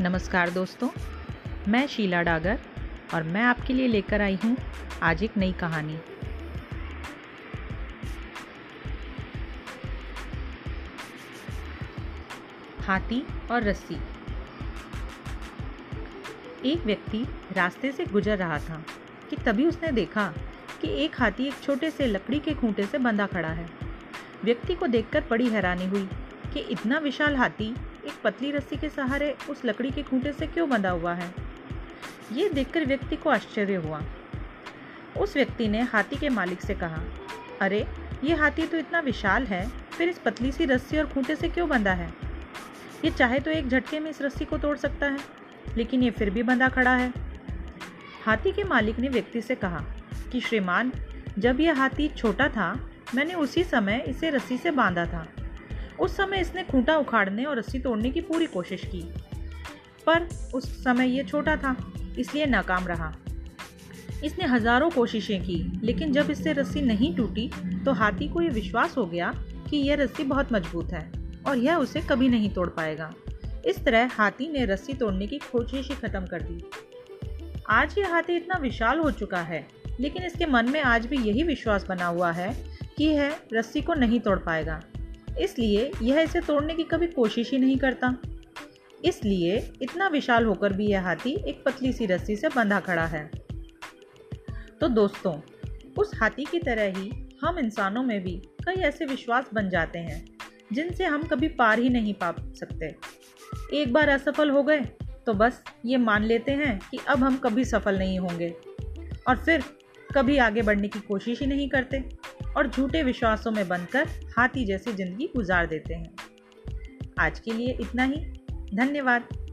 नमस्कार दोस्तों, मैं शीला डागर और मैं आपके लिए लेकर आई हूँ आज एक नई कहानी। हाथी और रस्सी। एक व्यक्ति रास्ते से गुजर रहा था कि तभी उसने देखा कि एक हाथी एक छोटे से लकड़ी के खूंटे से बंधा खड़ा है। व्यक्ति को देखकर बड़ी हैरानी हुई कि इतना विशाल हाथी एक पतली रस्सी के सहारे उस लकड़ी के खूंटे से क्यों बंधा हुआ है? ये देखकर व्यक्ति को आश्चर्य हुआ। उस व्यक्ति ने हाथी के मालिक से कहा, अरे, ये हाथी तो इतना विशाल है, फिर इस पतली सी रस्सी और खूंटे से क्यों बंधा है? ये चाहे तो एक झटके में इस रस्सी को तोड़ सकता है, लेकिन ये फिर भी बंधा खड़ा है। हाथी के मालिक ने व्यक्ति से कहा कि, श्रीमान, जब यह हाथी छोटा था, मैंने उसी समय इसे रस्सी से बांधा था। उस समय इसने खूंटा उखाड़ने और रस्सी तोड़ने की पूरी कोशिश की। पर उस समय ये छोटा था, इसलिए नाकाम रहा। इसने हज़ारों कोशिशें की, लेकिन जब इससे रस्सी नहीं टूटी तो हाथी को ये विश्वास हो गया कि यह रस्सी बहुत मज़बूत है और यह उसे कभी नहीं तोड़ पाएगा। इस तरह हाथी ने रस्सी तोड़ने की कोशिश ही खत्म कर दी। आज ये हाथी इतना विशाल हो चुका है, लेकिन इसके मन में आज भी यही विश्वास बना हुआ है कि यह रस्सी को नहीं तोड़ पाएगा। इसलिए यह इसे तोड़ने की कभी कोशिश ही नहीं करता। इसलिए इतना विशाल होकर भी यह हाथी एक पतली सी रस्सी से बंधा खड़ा है। तो दोस्तों, उस हाथी की तरह ही हम इंसानों में भी कई ऐसे विश्वास बन जाते हैं, जिनसे हम कभी पार ही नहीं पा सकते। एक बार असफल हो गए तो बस ये मान लेते हैं कि अब हम कभी सफल नहीं होंगे। और फिर कभी आगे बढ़ने की कोशिश ही नहीं करते। और झूठे विश्वासों में बनकर हाथी जैसी ज़िंदगी गुजार देते हैं। आज के लिए इतना ही। धन्यवाद।